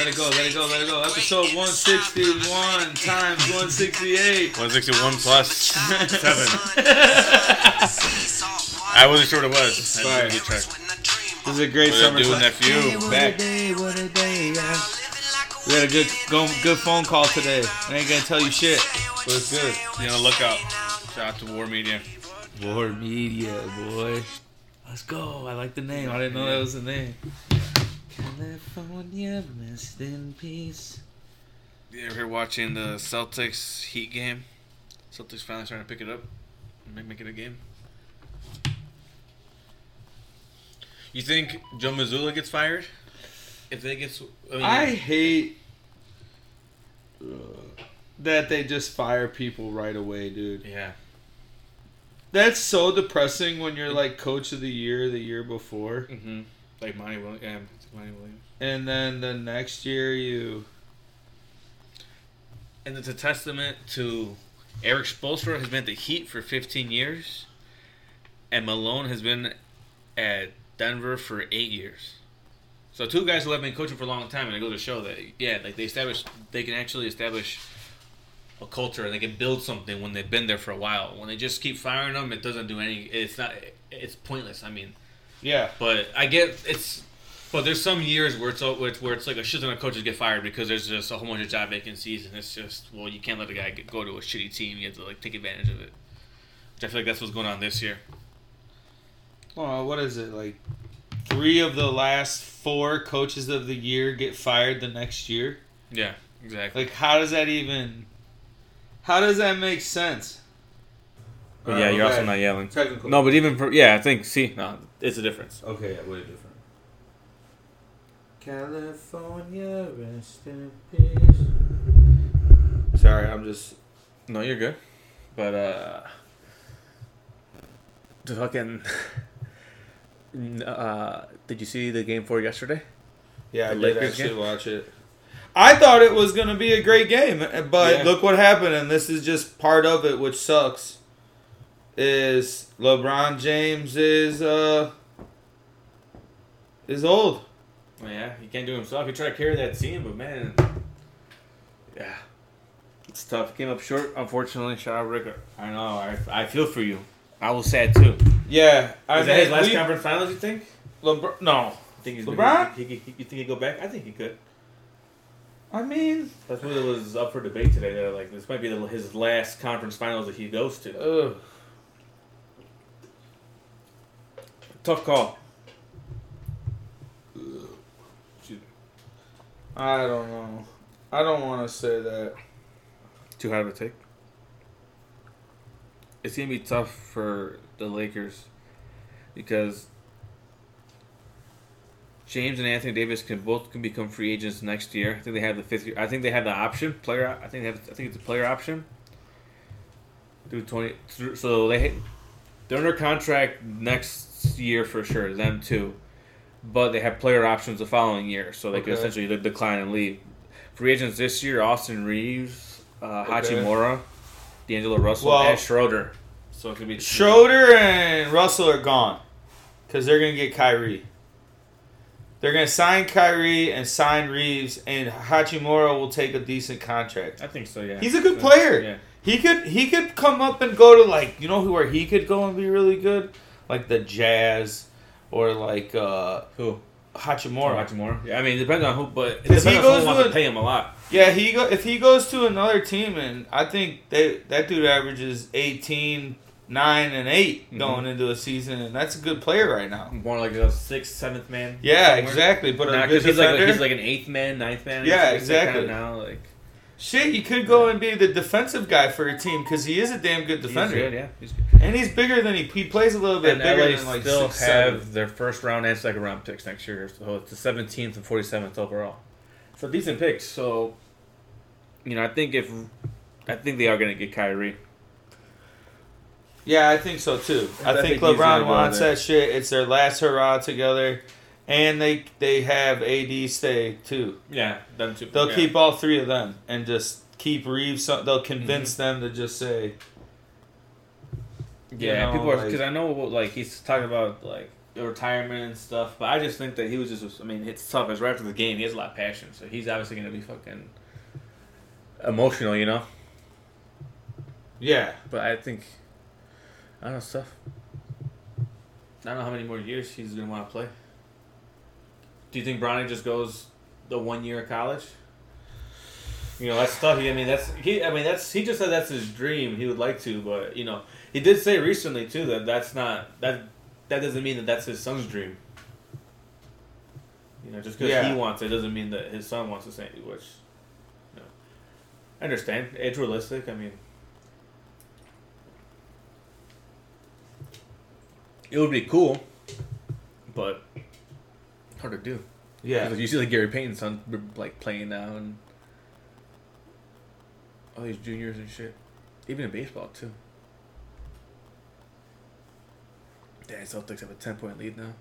Let, let it go, let it go, let it go. Episode 161 times 168. 161 plus seven. I wasn't sure what it was. I didn't get checked. This is a great What summer it do, song. nephew? Back. what a day, yeah. We had a good go, good phone call today. I ain't gonna tell you shit, but it's good. Be on the lookout. Shout out to War Media. War Media, boy. Let's go. I like the name. I didn't know that was the name. California, rest in peace. You ever here watching the Celtics Heat game? Celtics finally starting to pick it up and make, make it a game. You think Joe Mazzulla gets fired? If they get, I, mean, I hate uh, that they just fire people right away, dude. yeah, That's so depressing when you're like coach of the year the year before, mm-hmm. like Monty Williams, yeah, Monty Williams. And then the next year you. And it's a testament to Erik Spoelstra has been at the Heat for 15 years, and Malone has been at Denver for eight years. So two guys who have been coaching for a long time, and it goes to show that yeah, like they establish, they can actually establish a culture and they can build something when they've been there for a while. When they just keep firing them, it doesn't do any. It's not. It's pointless. I mean, Yeah. but I get it's. But there's some years where it's where it's, where it's like a shit ton of coaches get fired because there's just a whole bunch of job vacancies and it's just well you can't let a guy get, go to a shitty team you have to like take advantage of it. Which I feel like that's what's going on this year. Well, what is it like? Three of the last four coaches of the year get fired the next year. Yeah, exactly. Like, how does that even? How does that make sense? But yeah, Uh, you're also not yelling. Technical. No, but even for yeah, I think see, no, it's a difference. Okay, yeah, what way different. California, rest in peace. Sorry, I'm just. No, you're good. But uh, the fucking. Uh, did you see the game four yesterday? Yeah, I The did Lakers actually game? watch it. I thought it was gonna be a great game, but Yeah. look what happened, and this is just part of it, which sucks. Is LeBron James is uh is old. Well, Oh, yeah, he can't do it himself. He tried to carry that team, but man, yeah, it's tough. Came up short, unfortunately. Shout out Rick. I know. I, I feel for you. I was sad too. Yeah, I Is that his last we- conference finals? You think? LeBron, no, You think he's LeBron? He, he, he, you think he'd go back? I think he could. I mean, That's what it was up for debate today. They're like, this might be the, his last conference finals that he goes to. ugh. Tough call. I don't know. I don't want to say that. Too hard of a take. It's gonna be tough for the Lakers because James and Anthony Davis can both can become free agents next year. I think they have the fifth year. I think they have the option player. I think they have. I think it's a player option. Do twenty. So they they're under contract next year for sure. Them too, but they have player options the following year, so they could essentially decline and leave. Free agents this year: Austin Reaves, uh, Okay. Hachimura, D'Angelo Russell, Well- and Schroeder. So it could be Schroeder and Russell are gone because they're gonna get Kyrie. They're gonna sign Kyrie and sign Reaves, and Hachimura will take a decent contract. I think so. Yeah, He's a good player. Yeah. He could he could come up and go to like you know who where he could go and be really good, like the Jazz or like uh Who? Hachimura. Hachimura. Yeah, I mean, it depends on who, but it depends he on goes who to a- pay him a lot. Yeah, he go if he goes to another team and I think they that dude averages 18, 9, and 8 Mhm. going into a season, and that's a good player right now. More like a sixth, seventh man. Yeah, somewhere. exactly. But a Nah, good 'cause he's like he's like an eighth man, ninth man. Yeah, exactly. now, like Shit, you could go and be the defensive guy for a team because he is a damn good defender, He's good, yeah. He's good. and he's bigger than he he plays a little bit And bigger LA than like still six, have seven. their first round and second round picks next year, so it's the seventeenth and forty seventh overall. So decent picks. So, you know, I think if I think they are going to get Kyrie. Yeah, I think so too. I, I think, think LeBron wants that shit. It's their last hurrah together, and they they have AD stay too. Yeah, them too. They'll yeah. keep all three of them and just keep Reaves. So they'll convince Mm-hmm. them to just say, Yeah, know, people are like- because I know like he's talking about like retirement and stuff. But I just think that he was just. I mean, it's tough. It's right after the game. He has a lot of passion, so he's obviously gonna be fucking emotional, you know. Yeah. But I think I don't know stuff. I don't know how many more years he's gonna want to play. Do you think Bronny just goes the one year of college? You know, that's tough. I mean, that's he. I mean, that's he just said that's his dream. He would like to, but you know, he did say recently too that that's not that. That doesn't mean that that's his son's dream. You know, just because Yeah. he wants it doesn't mean that his son wants the same. Which, you know, I understand. It's realistic. I mean, it would be cool, but hard to do. Yeah. You see like Gary Payton's son like playing now and all these juniors and shit. Even in baseball too. Damn, Celtics have a ten point lead now.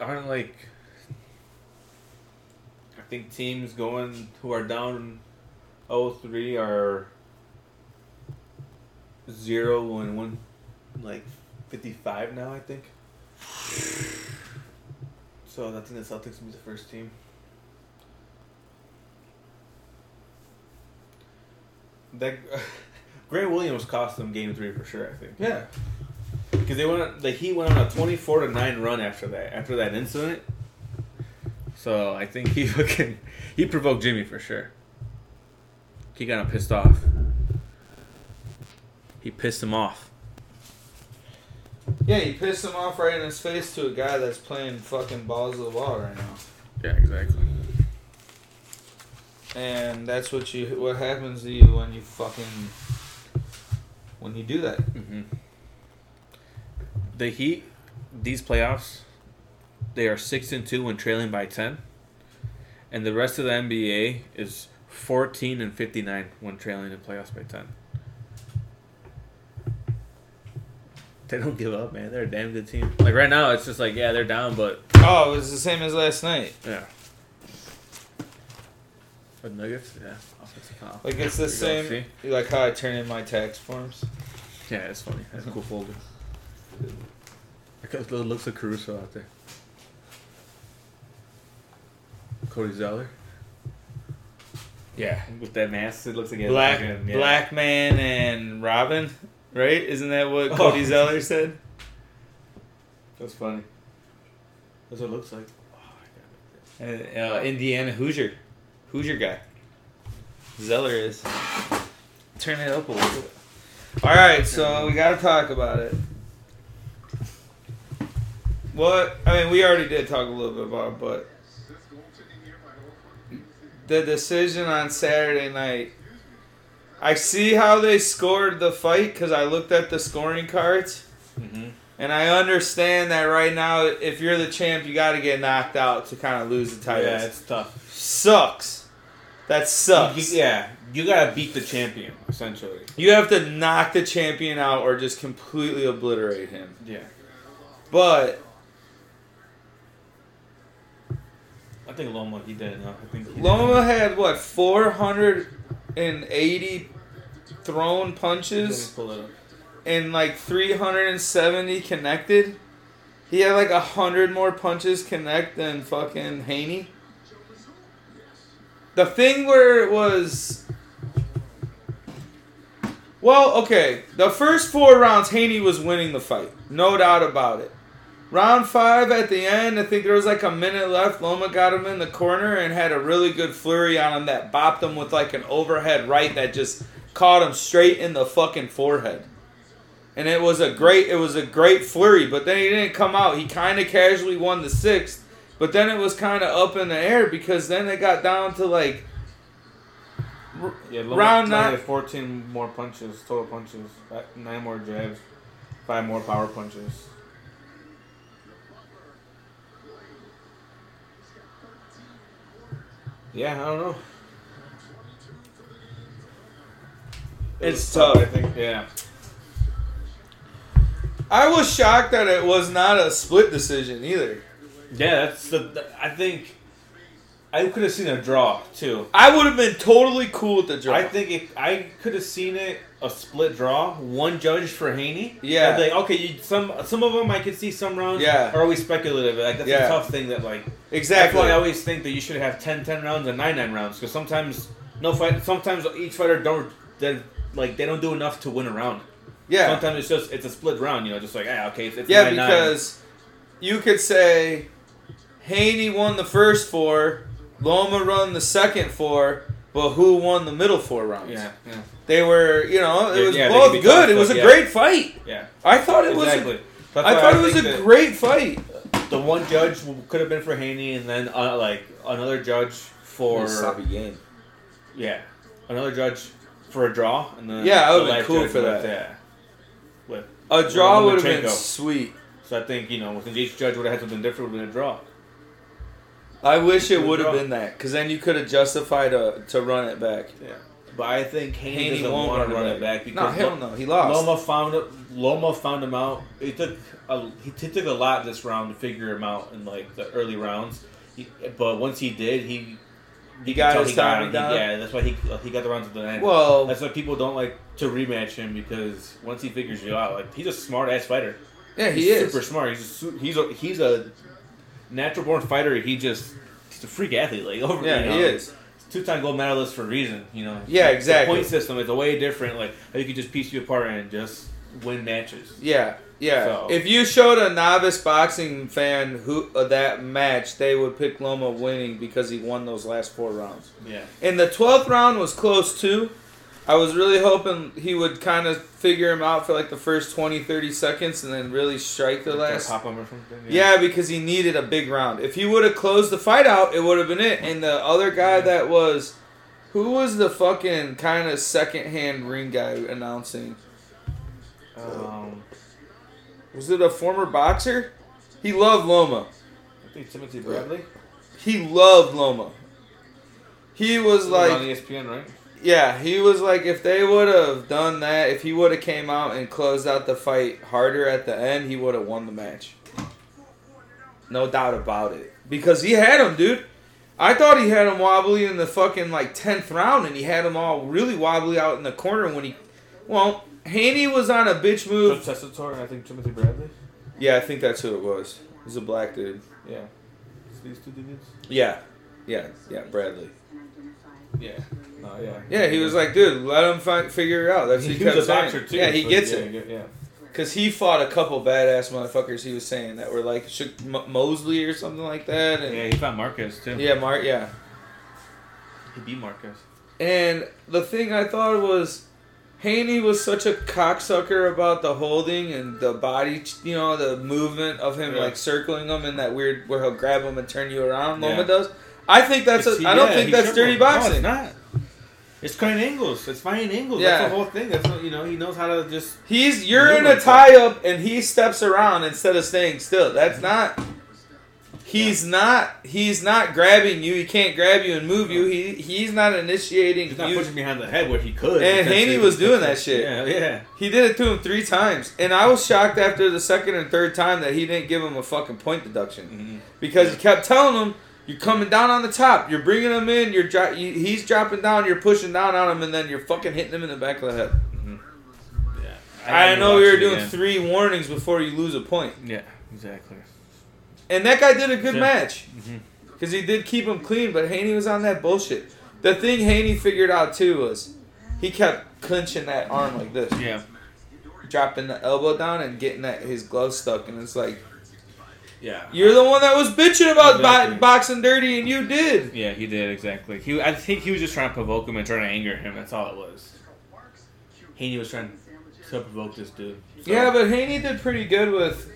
Aren't like I think teams going who are down 0-3 are zero and one like fifty five now I think. So I think the Celtics will be the first team. That Grant Williams cost them game three for sure. I think Yeah. because they went the Heat went on a twenty four to nine run after that after that incident. So I think he fucking he provoked Jimmy for sure. He got him pissed off. He pissed him off. Yeah, he pissed him off right in his face to a guy that's playing fucking balls of the wall right now. Yeah, exactly. And that's what you what happens to you when you fucking when you do that. hmm The Heat, these playoffs, they are six and two when trailing by ten, and the rest of the NBA is fourteen and fifty nine when trailing in playoffs by ten. They don't give up, man. They're a damn good team. Like right now, it's just like yeah, they're down, but Oh, it was the same as last night. yeah. But Nuggets, yeah, offensive foul. Like it's the There you go, same. You like how I turn in my tax forms? Yeah, it's funny. That's a cool folder. Look at the looks of Caruso out there. Cody Zeller. Yeah. With that mask, it looks like he has Black fucking- yeah. Black Man and Robin, right? Isn't that what Oh. Cody Zeller said? That's funny. That's what it looks like. Oh, I Uh, uh, Indiana Hoosier, Hoosier guy. Zeller is. Turn it up a little bit. All right, so we got to talk about it. What I mean, we already did talk a little bit about, it, but the decision on Saturday night. I see how they scored the fight because I looked at the scoring cards. Mm-hmm. And I understand that right now, if you're the champ, you got to get knocked out to kind of lose the title. Yeah, it's tough. sucks. That sucks. You- yeah, you gotta beat the champion essentially. You have to knock the champion out or just completely obliterate him. Yeah, But I think Loma he did enough. I think Loma had what 480 thrown punches pull it up. and like 370 connected. He had like a hundred more punches connect than fucking Haney. The thing where it was. Well, okay. The first four rounds, Haney was winning the fight. No doubt about it. Round five at the end, I think there was like a minute left. Loma got him in the corner and had a really good flurry on him that bopped him with like an overhead right that just caught him straight in the fucking forehead. And it was a great it was a great flurry, but then he didn't come out. He kind of casually won the sixth, but then it was kind of up in the air because then it got down to like Yeah, Round nine- 14 more punches, total punches, uh, nine more jabs, five more power punches. Yeah, I don't know. It's tough, tough. I think. Yeah. I was shocked that it was not a split decision either. Yeah, that's the. I think. I could have seen a draw too. I would have been totally cool with the draw. I think if I could have seen it a split draw, one judge for Haney. Yeah. Like, okay, you, some some of them I could see some rounds. Yeah. Are always speculative. Like that's Yeah. a tough thing that like. Exactly. That's why I always think that you should have 10, 10 rounds and 9, 9 rounds because sometimes no fight. Sometimes each fighter don't like they don't do enough to win a round. yeah. Sometimes it's just it's a split round. You know, just like ah, okay, it's, it's Yeah, 9, 9. because you could say Haney won the first four, Loma run the second four, but who won the middle four rounds? yeah, yeah, They were, you know, it was yeah, both good. tough, It was a yeah. great fight. yeah. I thought it was. exactly. A, That's I thought it was a great fight. The one judge could have been for Haney, and then uh, like another judge for game. yeah, another judge for a draw, and then Yeah, I the would've been cool for that. Yeah, with A draw would have been sweet. so I think you know, with each judge would have had something different, would have been a draw. I wish it would have been that, because then you could have justified a, to run it back. Yeah, but I think Haney, Haney doesn't won't want to run it back No, because hell no, he lost. Loma found it. Loma found him out. It took a, he, he took a lot this round to figure him out in like the early rounds. He, but once he did, he He got his he got timing him. He, yeah, that's why he he got the rounds at the end. Well, that's why people don't like to rematch him because once he figures you out, like he's a smart ass fighter. yeah, he he's is. super smart. He's a, he's a he's a natural born fighter. He just he's a freak athlete. Like over Yeah, you know, he is. two time gold medalist for a reason. You know. Yeah, The exactly. point system is a way different. Like how you can just piece you apart and just win matches. Yeah, yeah. So- If you showed a novice boxing fan who uh, that match, they would pick Loma winning because he won those last four rounds. Yeah. And the twelfth round was close too. I was really hoping he would kind of figure him out for like the first 20, 30 seconds and then really strike the last. pop him or something. Yeah, because he needed a big round. If he would have closed the fight out, it would have been it. And the other guy that was, who was the fucking kind of second hand ring guy announcing? Um, Was it a former boxer? He loved Loma. I think Timothy Bradley. He loved Loma. He was on like, ESPN, right? yeah, he was like, if they would have done that, if he would have came out and closed out the fight harder at the end, he would have won the match. No doubt about it. Because he had him, dude. I thought he had him wobbly in the fucking like tenth round, and he had him all really wobbly out in the corner when he. Well, Haney was on a bitch move. Testator and I think Timothy Bradley. Yeah, I think that's who it was. It was a black dude. Yeah. It's these two dudes. Yeah, yeah, yeah. Bradley. Yeah. No, yeah. Yeah, he was like, dude, let him fi- figure it out. That's what he, he, was kept saying. boxer too. Yeah, he so gets yeah, it. Yeah. Because he fought a couple badass motherfuckers. He was saying that were like Sh- M- Mosley or something like that. And Yeah, he fought Marquez too. yeah, Mark. Yeah, He beat Marquez. and the thing I thought was. Haney was such a cocksucker about the holding and the body, you know, the movement of him Yeah. like circling him in that weird where he'll grab him and turn you around. Loma Yeah. does. I think that's. A, It's- I don't yeah, think that's dirty have. No, boxing. it's not. It's cutting angles. It's finding angles. Yeah. That's the whole thing. That's what you know. He knows how to just. He's you're in a tie up and he steps around instead of staying still. That's mm-hmm. not. He's not. He's not grabbing you. He can't grab you and move you. He he's not initiating. He's not you. pushing behind the head where he could. And. Haney was doing that shit. Yeah, yeah. He did it to him three times, and I was shocked after the second and third time that he didn't give him a fucking point deduction Mhm. because he kept telling him. You're coming down on the top. You're bringing him in. You're dro- you, he's dropping down. You're pushing down on him, and then you're fucking hitting him in the back of the head. Yeah. I, haven't know we were doing again. three warnings before you lose a point. Yeah, exactly. And that guy did a good Yeah. match. Mhm. Because he did keep him clean, but Haney was on that bullshit. The thing Haney figured out too was he kept clenching that arm like this, Yeah. dropping the elbow down and getting that his glove stuck. And it's like, Yeah. you're the one that was bitching about bo- boxing dirty, and you did. Yeah, he did exactly. He, I think he was just trying to provoke him and trying to anger him. That's all it was. Haney was trying to provoke this dude. So- Yeah, but Haney did pretty good with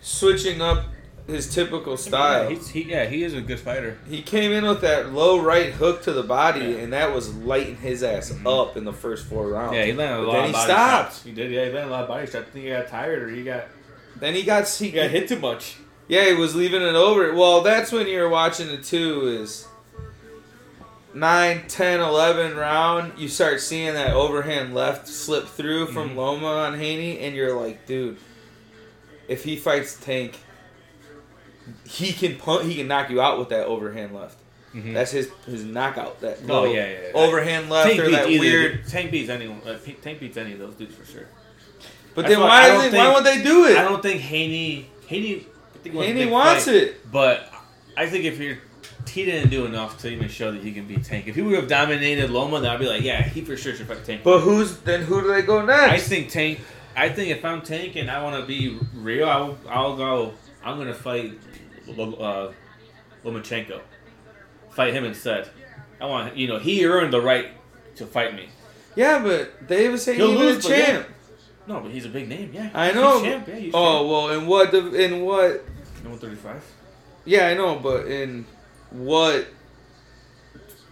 switching up his typical style. Yeah, he's, he, yeah, he is a good fighter. He came in with that low right hook to the body, Yeah. and that was lighting his ass Mhm. up in the first four rounds. Yeah, he landed a But lot then of he body stopped. shots. He did. Yeah, he landed a lot of body shots. I think he got tired or he got Then he got he, he got hit too much. Yeah, he was leaving it over. Well, that's when you're watching it too. Is 9, 10, 11 round, you start seeing that overhand left slip through from Mhm. Loma on Haney, and you're like, dude, if he fights Tank, he can punt, he can knock you out with that overhand left. Mhm. That's his his knockout. That Oh, yeah, yeah, yeah. overhand left Tank or that either- weird. Tank beats anyone. Uh, Tank beats any of those dudes for sure. But That's then why why I does why won't they do it? I don't think Haney Haney. I think wants Haney wants fight, it. but I think if you're he didn't do enough to even show that he can beat Tank. If he would have dominated Loma, then I'd be like, yeah, he for sure should fight Tank. But who's then? Who do they go next? I think Tank. I think if I'm Tank and I want to be real, I'll, I'll go. I'm gonna fight uh, Lomachenko. Fight him instead. I want you know he earned the right to fight me. yeah, but Davis ain't He'll even lose, a yeah. champ. No, but he's a big name. Yeah, I know. champ, yeah, Oh well, in what in what? champ. 135. Yeah, I know, but in what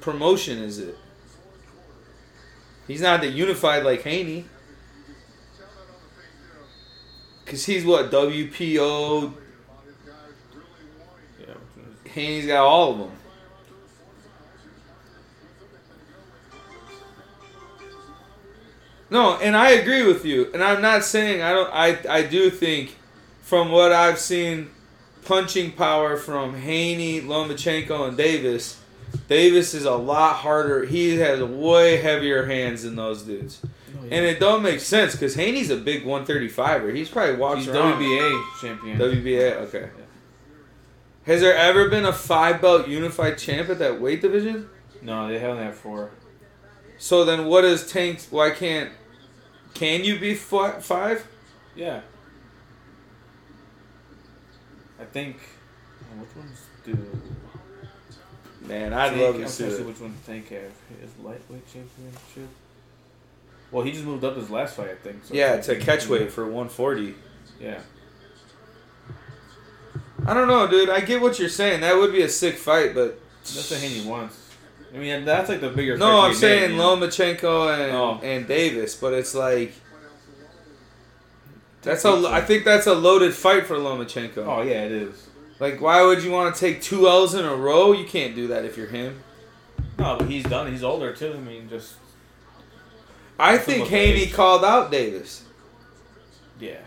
promotion is it? He's not the unified like Haney. Cause he's what WBO. Yeah. which one is- Haney's got all of them. No, and I agree with you. And I'm not saying I don't. I I do think, from what I've seen, punching power from Haney, Lomachenko, and Davis. Davis is a lot harder. He has way heavier hands than those dudes, oh, and it don't make sense because Haney's a big 135er. He's probably walks He's around. WBA champion. WBA. Okay. Has there ever been a five belt unified champ at that weight division? no, they have only have four. So then, what is Tank? Why can't? Can you be five? Yeah. I think. oh, which ones do? Man, I'd Tank- love I'm to see to see it. which one Tank have. His lightweight championship. Well, he just moved up his last fight, I think. So Yeah, to catch weight for 140. Yeah. I don't know, dude. I get what you're saying. That would be a sick fight, but That's what Haney wants. I mean, that's like the bigger. no, I'm saying made. Lomachenko and Oh. and Davis, but it's like that's a. I think that's a loaded fight for Lomachenko. Oh yeah, it is. Like, why would you want to take two L's in a row? You can't do that if you're him. No, but he's done. He's older too. I mean, just I think Haney called out Davis. yeah.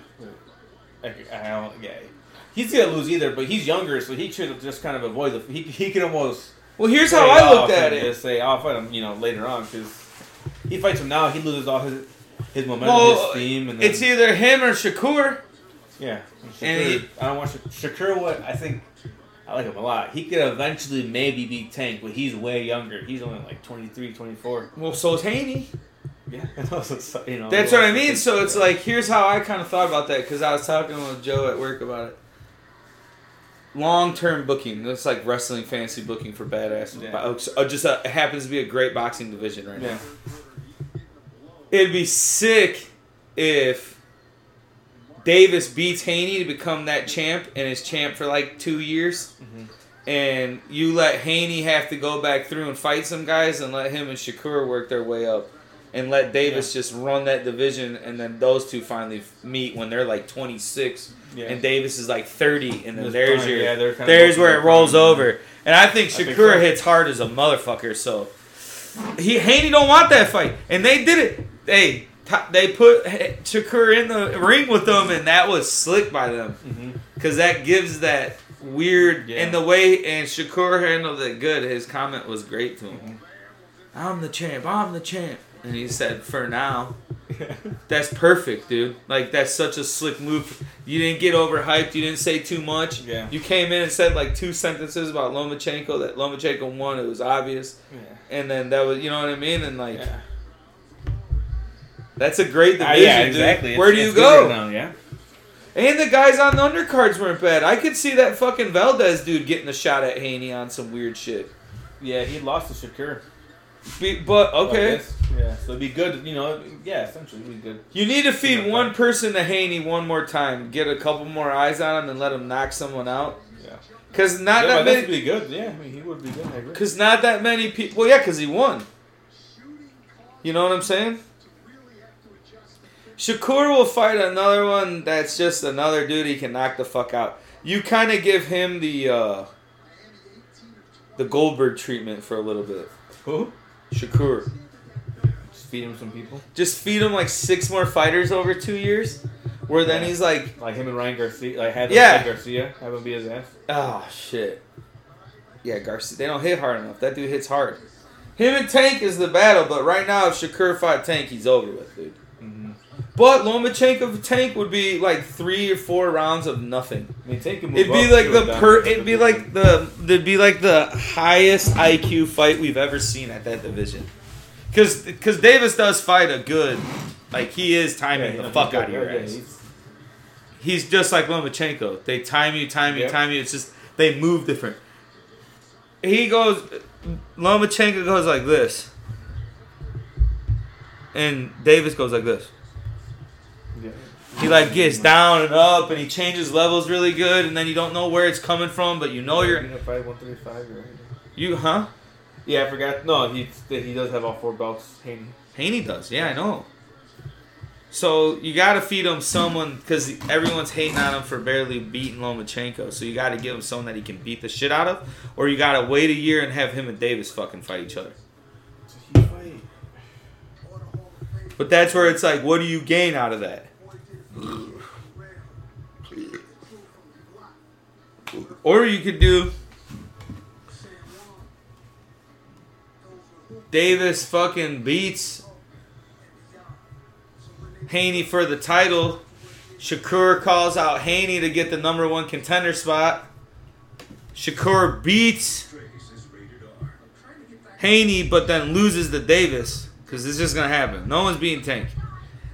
I, I don't. Yeah. He's gonna lose either, but he's younger, so he should just kind of avoid the. He, he can almost. Well, here's how I looked at it. Just say, oh, "I'll fight him," you know, later on because he fights him now. He loses all his his momentum, Well, his steam, and then, It's either him or Shakur. yeah. and And he- I don't want Shakur. Shakur. What I think, I like him a lot. He could eventually maybe beat Tank, but he's way younger. He's only like 23, 24. Well, so is Haney. Yeah, so, you know, That's what I mean. So it's like, here's how I kind of thought about that because I was talking with Joe at work about it. Long term booking. That's like wrestling fantasy booking for badass. Yeah. uh, just uh, it happens to be a great boxing division right Yeah. now. It'd be sick if Davis beats Haney to become that champ and is champ for like two years. Mhm. And you let Haney have to go back through and fight some guys and let him and Shakur work their way up. And let Davis just run that division and then those two finally meet when they're like 26 Yeah. and Davis is like 30 and then there's your Yeah, there's where it rolls over. And I think I think Shakur so. hits hard as a motherfucker so he Haney don't want that fight, and they did it. They they put Shakur in the ring with them, and that was slick by them because that gives that weird Yeah. and the way and Shakur handled it good. His comment was great to him. Mhm. I'm the champ. I'm the champ, and he said, "For now." That's perfect, dude. Like that's such a slick move. You didn't get overhyped. You didn't say too much. Yeah. You came in and said like two sentences about Lomachenko. That Lomachenko won. It was obvious. Yeah. And then that was, you know what I mean? And like, Yeah. that's a great Ah, division, yeah, dude. exactly. Where do you go? right now, yeah. And the guys on the undercards weren't bad. I could see that fucking Valdez dude getting a shot at Haney on some weird shit. Yeah, he lost to Shakur. Be, but okay, this. Yeah, so it'd be good, you know, yeah, essentially it'd be good. you need to feed one person to Haney one more time. Get a couple more eyes on him and let him knock someone out. Yeah. Cause not yeah, that many. be good. Yeah, I mean, he would be good. I agree. Cause not that many people. Well, yeah, cause he won. You know what I'm saying? Shakur will fight another one that's just another dude he can knock the fuck out. You kind of give him the uh, the Goldberg treatment for a little bit. Who? Shakur, Just feed him some people. just feed him like six more fighters over two years, where then he's like, Like him and Ryan Garcia. Like had Yeah. Garcia. Have him be his ass. oh shit. Yeah, Garcia. They don't hit hard enough. That dude hits hard. Him and Tank is the battle, but right now, if Shakur fought Tank, he's over with, dude. But Lomachenko Tank would be like three or four rounds of nothing. I mean, Tank can move It'd be like the per. It'd be like the. It'd be like the highest IQ fight we've ever seen at that division. Because because Davis does fight a good. Like he is timing Yeah, the fuck out of your yeah, ass. he's- He's just like Lomachenko. They time you, time you, Yep. time you. It's just they move different. He goes. Lomachenko goes like this, and Davis goes like this. He like gets down and up, and he changes levels really good, and then you don't know where it's coming from, but you know you're Being a fight 135, right? you, huh? Yeah, I forgot. No, he he does have all four belts. Haney. Haney does, yeah, I know. So you got to feed him someone because everyone's hating on him for barely beating Lomachenko. So you got to give him someone that he can beat the shit out of, or you got to wait a year and have him and Davis fucking fight each other. But that's where it's like, what do you gain out of that? Or you could do Davis fucking beats Haney for the title. Shakur calls out Haney to get the number one contender spot. Shakur beats Haney, but then loses to Davis because it's just gonna happen. No one's being Tank.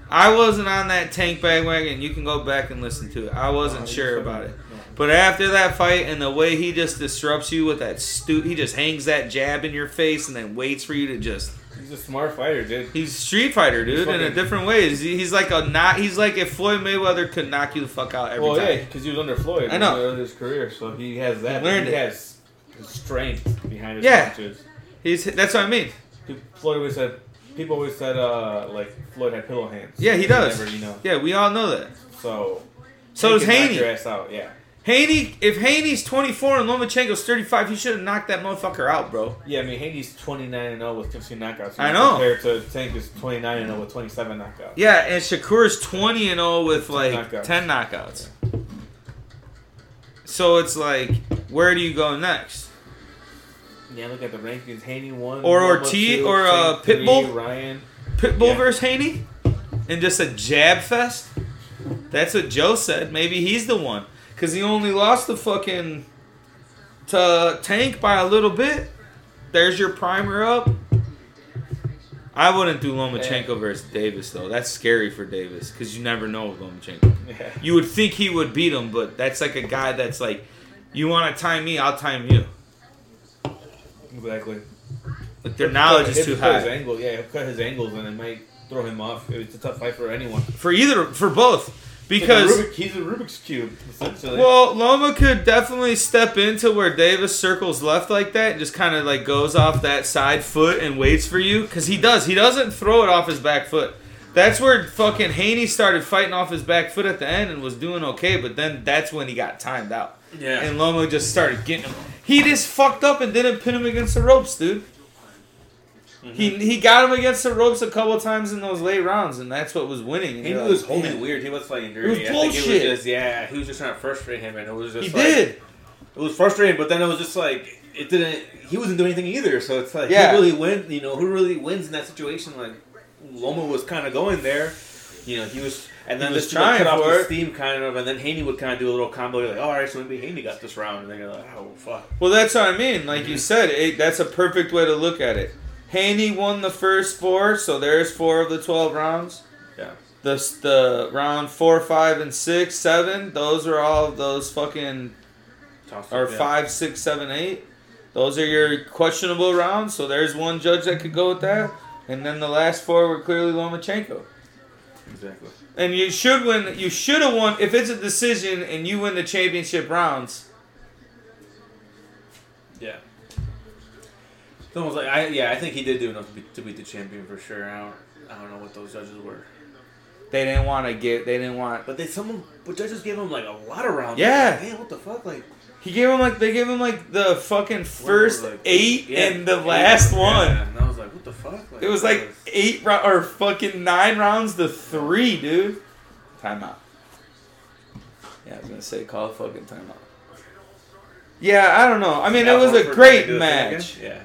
I wasn't on that Tank bandwagon. You can go back and listen to it. I wasn't sure about it. But after that fight and the way he just disrupts you with that stu, he just hangs that jab in your face and then waits for you to just. He's a smart fighter, dude. He's Street Fighter, dude, in a different ways. He- He's like a not. He's like if Floyd Mayweather could knock you the fuck out every well, time. yeah, because he was under Floyd. I know. in his career, so he has that. He learned he has strength behind his Yeah. punches. He's that's what I mean. Floyd always said. People always said uh, like Floyd had pillow hands. Yeah, he does. Never, you know. Yeah, we all know that. So. So does Haney. Your ass out, yeah. Haney, if Haney's 24 and Lomachenko's 35, he should have knocked that motherfucker out, bro. Yeah, I mean Haney's twenty nine and zero with fifteen knockouts. I know. Compared to Tank is twenty nine and zero with twenty seven knockouts. Yeah, and Shakur's 20 and 0 with like knockouts. 10 knockouts. So it's like, where do you go next? Yeah, look at the rankings. Haney one. Or Ortiz- two, or, uh, Tank three, Pitbull? Ryan. Pitbull Yeah. versus Haney? And just a jab fest? That's what Joe said. Maybe he's the one. Because he only lost the fucking to Tank by a little bit. There's your primer up. I wouldn't do Lomachenko Yeah. versus Davis, though. That's scary for Davis because you never know with Lomachenko. Yeah. You would think he would beat him, but that's like a guy that's like, you want to time me, I'll time you. Exactly. Like their knowledge is too cut His high angle, yeah, he'll cut his angles and it might throw him off. It's a tough fight for anyone. for either for both He's a because Rubik- he's a Rubik's cube essentially. well Loma could definitely step into where Davis circles left like that and just kind of like goes off that side foot and waits for you because he does he doesn't throw it off his back foot. That's where fucking Haney started fighting off his back foot at the end and was doing okay, but then that's when he got timed out. Yeah. And Loma just started getting him. He just fucked up and didn't pin him against the ropes, dude. He mm-hmm. he got him against the ropes a couple times in those late rounds, and that's what was winning. And He was like, holding weird. He was was dirty. Think it bullshit. was just yeah. He was just trying to frustrate him, and it was just He like, did. It was frustrating, but then it was just like it didn't. He wasn't doing anything either. So it's like Yeah. who really win? You know, who really wins in that situation? Like Loma was kind of going there. You know, he was, and then this trying cut off the steam kind of, and then Haney would kind of do a little combo. You're like, oh, all right, so maybe Haney got this round, and then you're like, oh fuck. Well, that's what I mean. Like you mm-hmm. said, it, that's a perfect way to look at it. Haney won the first four, so there's four of the twelve rounds. Yeah. The the round four, five, and six, seven. Those are all of those fucking Toss or yeah. five, six, seven, eight. Those are your questionable rounds. So there's one judge that could go with that, and then the last four were clearly Lomachenko. Exactly. And you should win. You should have won if it's a decision and you win the championship rounds. Yeah. It's almost like I yeah I think he did do enough to, be, to beat the champion for sure. I don't I don't know what those judges were, They didn't want to get. They didn't want. but they someone but judges gave him like a lot of rounds. Yeah. Like, man, what the fuck? Like He gave him like they gave him like the fucking first like, eight yeah, and the eight, last yeah, one. And I was like, what the fuck? It was like eight rou- or fucking nine rounds to three, dude. Timeout. Yeah, I was gonna say call a fucking timeout. Yeah, I don't know. I mean, Yeah, it was a great do the thing match. again?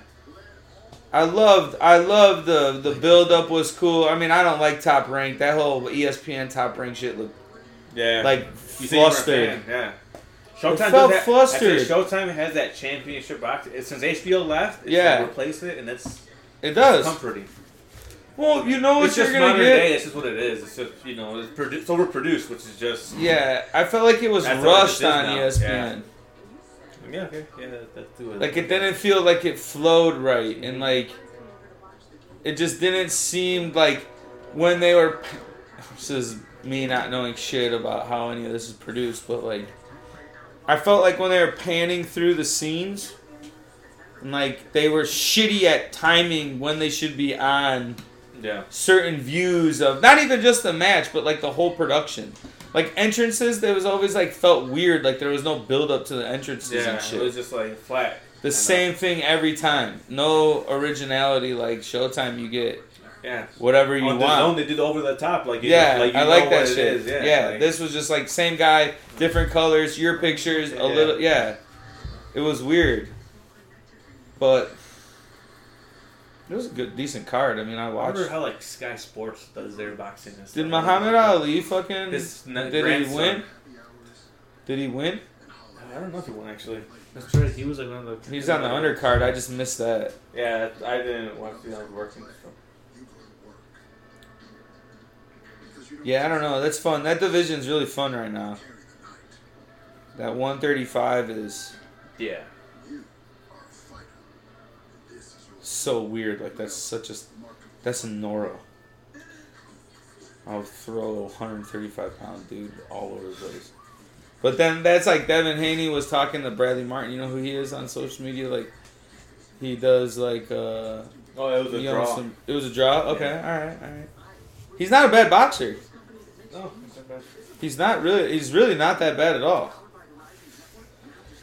I loved, I loved the the build up was cool. I mean, I don't like top rank. That whole ESPN top rank shit looked Yeah. Yeah. like You say you weren't a flustered. Yeah. Showtime felt does that, flustered. Showtime has that championship box. Since HBO left, it's Yeah. like replaced it, and it's It does. comforting. Well, you know what It's you're just modern get. day. It's just what it is. It's just you know, it's, produ- it's overproduced, which is just Yeah, I felt like it was rushed this is on now. ESPN. yeah, okay, yeah, that, that's too. Like it didn't feel like it flowed right, and like it just didn't seem like when they were. This is me not knowing shit about how any of this is produced, but like I felt like when they were panning through the scenes, and like they were shitty at timing when they should be on Yeah. certain views of not even just the match, but like the whole production. Like entrances, there was always like felt weird, like there was no build up to the entrances Yeah, and shit. it was just like flat. The same thing every time. No originality like Showtime. You get Yeah. whatever you oh, On the want. zone, they did over the top, like you yeah, know, like you I like what that shit. is, Yeah, Yeah, like- this was just like same guy, different colors, your pictures, a Yeah. little. Yeah, it was weird, but it was a good, decent card. I mean, I I watched. wonder how like Sky Sports does their boxing. And Did stuff. Muhammad Ali fucking? His did he win? Did he win? I don't know if he won actually. That's right. He was like one of the. He's on the undercard. I just missed that. Yeah, I didn't watch the. I was working. Yeah, I don't know. That's fun. That division's really fun right now. That 135 is Yeah. so weird. Like that's such a that's a Nora. I'll throw a 135 pound dude all over the place. But then that's like Devin Haney was talking to Bradley Martyn. You know who he is on social media? Like he does like uh Oh, it was a draw. some- it was a draw. Okay, all right, all right. He's not a bad boxer. No, it's not bad. He's not really. He's really not that bad at all.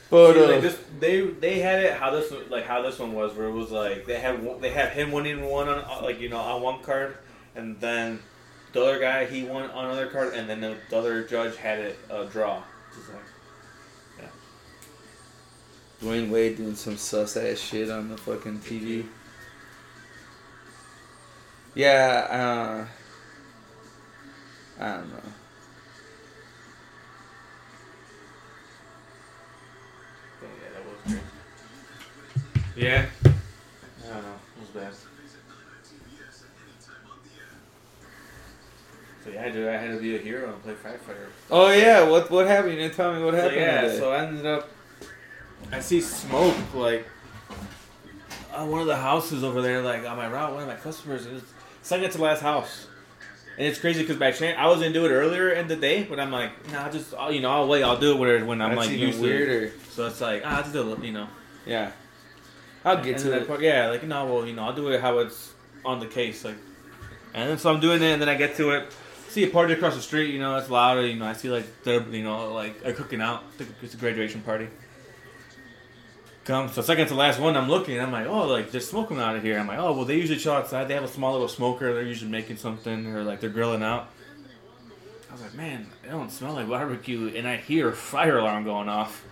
But See, uh, like this, they they had it how this like how this one was where it was like they had one- they had him winning one on uh, like you know on one card and then the other guy he won on another card and then the, the other judge had it a draw. Just like Dwyane Wade doing some sus ass shit on the fucking TV. Yeah, uh, I don't know. yeah, that was great. Yeah, I don't know, it was bad. So yeah, dude, I had to be a hero and play firefighter. Oh yeah, what what happened? You didn't tell me what So, happened. yeah, today. so I ended up. I see smoke like on one of the houses over there, like on my route. One of my customers is second to last house, and it's crazy because by chance I was gonna do it earlier in the day, but I'm like, nah, I'll just I'll, you know I'll wait, I'll do it when, when I'm That's like even weirder. So it's like ah, I'll just do it, you know. Yeah, I'll get And to it. I- yeah, like no, well, you know, I'll do it how it's on the case, like. And then so I'm doing it, and then I get to it. See a party across the street, you know, it's louder. You know, I see like they're, you know, like are cooking out. It's a graduation party. Come so second to last one, I'm looking. I'm like, oh, like there's smoking out of here. I'm like, oh, well, they usually chill outside. They have a small little smoker. They're usually making something or like they're grilling out. I was like, man, it don't smell like barbecue, and I hear a fire alarm going off.